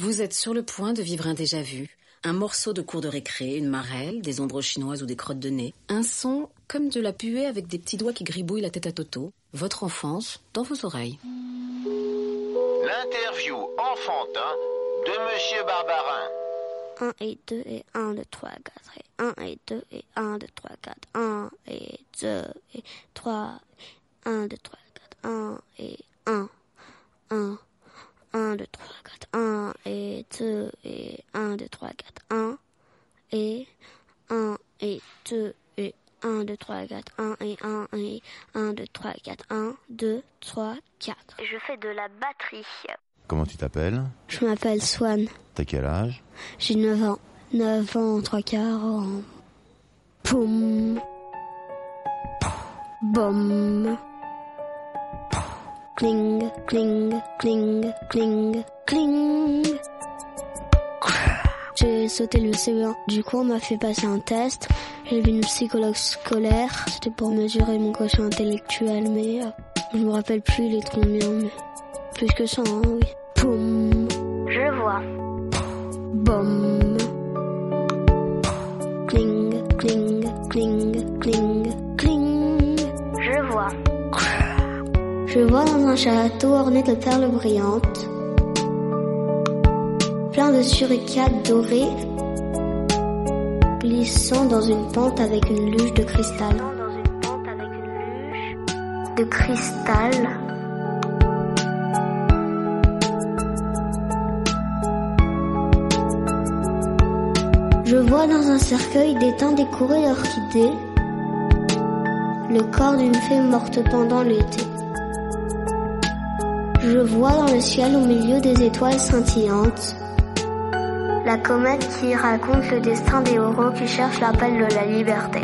Vous êtes sur le point de vivre un déjà-vu. Un morceau de cours de récré, une marelle, des ombres chinoises ou des crottes de nez. Un son comme de la puée avec des petits doigts qui gribouillent la tête à Toto. Votre enfance dans vos oreilles. L'interview enfantin de Monsieur Barbarin. 1 et 2 et 1, 2, 3, 4 et 1 et 2 et 1, 2, 3, 4, 1 et 2 et 3, 1, 2, 3, 4, 1 et 1, 1, 1, 2, 3, 4, 1 et 2 et 1, 2, 3, 4, 1 et 1 et 2 et 1, 2, 3, 4, 1 et 1 et 1, 2, 3, 4, 1, 2, 3, 4. Je fais de la batterie. Comment tu t'appelles? Je m'appelle Swan. T'as quel âge? J'ai 9 ans. 9 ans, 3 quarts ans. Poum. Boum. Cling, cling, cling, cling, cling. Sauté le CE1. Du coup, on m'a fait passer un test. J'ai vu une psychologue scolaire. C'était pour mesurer mon quotient intellectuel, mais euh, je me rappelle plus il est de combien, mais plus que ça, hein, oui. Poum. Je vois. Boum. Cling, cling, cling, cling, cling. Je vois. Je vois dans un château orné de perles brillantes. Plein de suricats dorés. Glissant dans une pente avec une luge de cristal. De cristal. Je vois dans un cercueil d'étain décoré d'orchidées le corps d'une fée morte pendant l'été. Je vois dans le ciel au milieu des étoiles scintillantes la comète qui raconte le destin des héros qui cherchent l'appel de la liberté.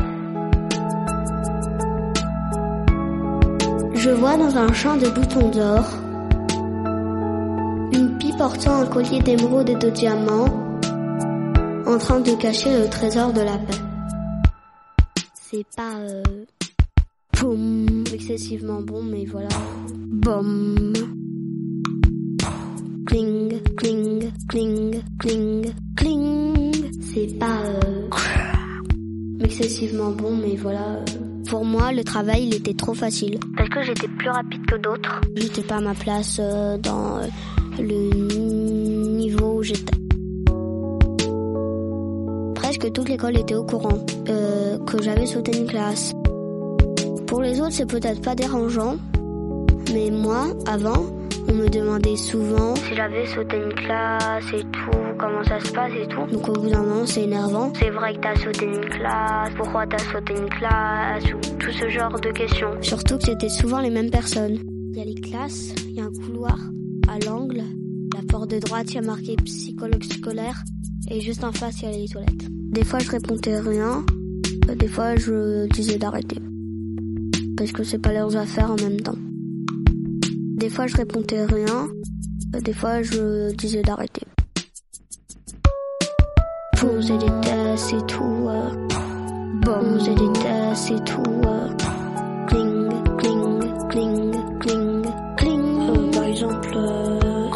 Je vois dans un champ de boutons d'or une pie portant un collier d'émeraude et de diamants en train de cacher le trésor de la paix. C'est pas euh, excessivement bon, mais voilà. Boum. Cling, cling, cling, cling. C'est pas euh, excessivement bon, mais voilà. euh. Pour moi, le travail, il était trop facile. Parce que j'étais plus rapide que d'autres. J'étais pas à ma place euh, dans euh, le niveau où j'étais. Presque toute l'école était au courant euh, que j'avais sauté une classe. Pour les autres, c'est peut-être pas dérangeant, mais moi, avant, on me demandait souvent si j'avais sauté une classe et tout, comment ça se passe et tout. Donc au bout d'un moment, c'est énervant. C'est vrai que t'as sauté une classe, pourquoi t'as sauté une classe, ou tout ce genre de questions. Surtout que c'était souvent les mêmes personnes. Il y a les classes, il y a un couloir à l'angle, la porte de droite, il y a marqué psychologue scolaire, et juste en face, il y a les toilettes. Des fois, je répondais rien, des fois, je disais d'arrêter. Parce que c'est pas leurs affaires en même temps. Des fois, je répondais rien, euh, des fois, je disais d'arrêter. Poser des tests et tout, euh, poser des tests et tout, euh, cling, cling, cling, cling, cling. Euh, par exemple, euh,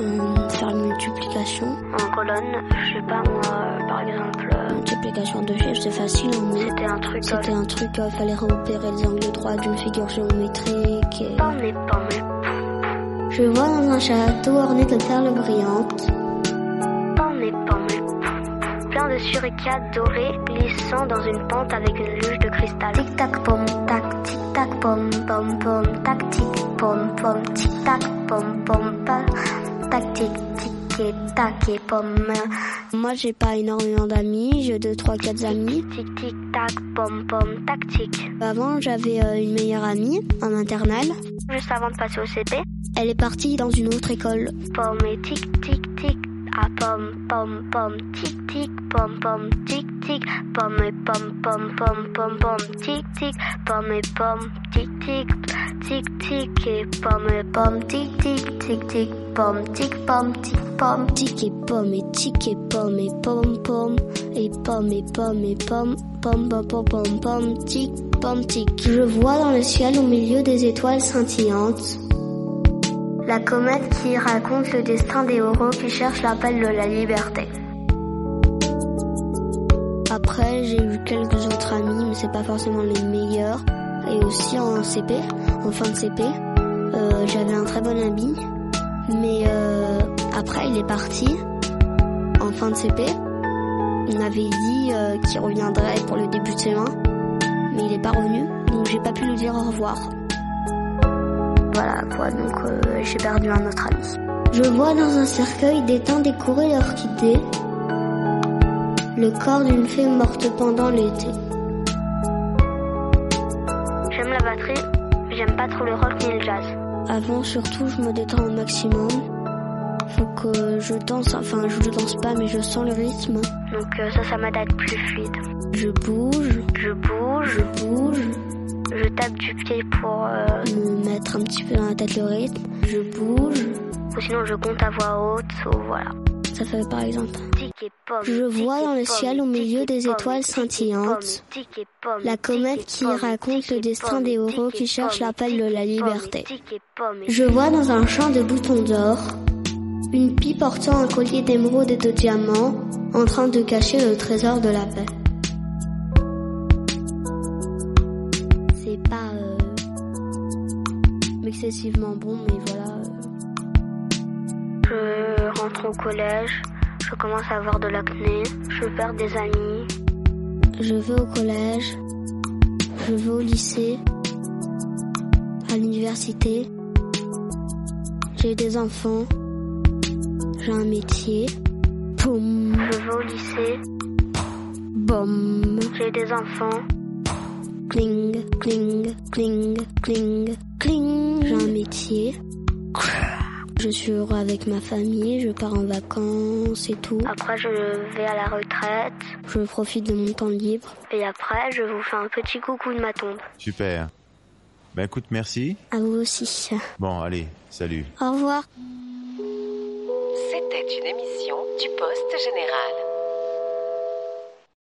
euh, faire une multiplication en colonne, je sais pas moi, euh, par exemple. euh, multiplication de chiffres, c'est facile, c'était un truc. C'était un truc, fallait repérer les angles droits d'une figure géométrique. Et... Je vois dans un château orné de perles brillantes. Plein de suricats dorés glissant dans une pente avec une luge de cristal. Tic tac pom tac, tic tac pom pom pom tac tic pom pom tic tac pom pom pa tac tic tic et tac et pom. Moi j'ai pas énormément d'amis, j'ai deux trois quatre amis. Tic tic tac pom pom tac tic. Avant j'avais euh, une meilleure amie en maternelle. juste avant de passer au CP. Elle est partie dans une autre école. Pomme et tic tic tic. Ah pomme, pomme, pomme, tic tic, pomme, pomme, tic tic, pomme et pomme, pomme, pomme, pomme, pomme, tic tic, pomme et pomme, tic tic, tic tic et pomme et pomme, tic tic, tic tic, pomme, tic pomme, tic pomme, tic et pomme et tic et pomme et pomme pomme et pomme et pomme et pomme, pomme pomme pomme pomme, pomme tic, pomme tic. Je vois dans le ciel au milieu des étoiles scintillantes la comète qui raconte le destin des héros qui cherchent l'appel de la liberté. Après, j'ai eu quelques autres amis, mais c'est pas forcément les meilleurs. Et aussi en CP, en fin de CP, euh, j'avais un très bon ami. Mais euh, après, il est parti en fin de CP. Il m'avait dit euh, qu'il reviendrait pour le début de CE1, mais il est pas revenu, donc j'ai pas pu lui dire au revoir. Voilà quoi, donc euh, j'ai perdu un autre ami. Je vois dans un cercueil des temps décorés d'orchidées le corps d'une fée morte pendant l'été. J'aime la batterie, j'aime pas trop le rock ni le jazz. Avant surtout je me détends au maximum. Faut que je danse, enfin je ne danse pas mais je sens le rythme. Donc euh, ça, ça m'aide à être plus fluide. Je bouge, je bouge, je bouge. Je tape du pied pour euh, me mettre un petit peu dans la tête le rythme. Je bouge. Ou sinon je compte à voix haute, ou voilà. Ça fait par exemple. Je vois dans le ciel au milieu des étoiles scintillantes la comète qui raconte le destin des héros qui cherchent l'appel de la liberté. Je vois dans un champ de boutons d'or une pie portant un collier d'émeraude et de diamants en train de cacher le trésor de la paix. C'est pas euh, excessivement bon, mais voilà. Je rentre au collège, je commence à avoir de l'acné, je perds des amis. Je vais au collège, je vais au lycée, à l'université. J'ai des enfants, j'ai un métier. Boum. Je vais au lycée. Boum. J'ai des enfants. Cling, cling, cling, cling, cling. J'ai un métier. Je suis heureux avec ma famille, je pars en vacances et tout. Après, je vais à la retraite. Je profite de mon temps libre. Et après, je vous fais un petit coucou de ma tombe. Super. Ben écoute, merci. À vous aussi. Bon, allez, salut. Au revoir. C'était une émission du Poste Général.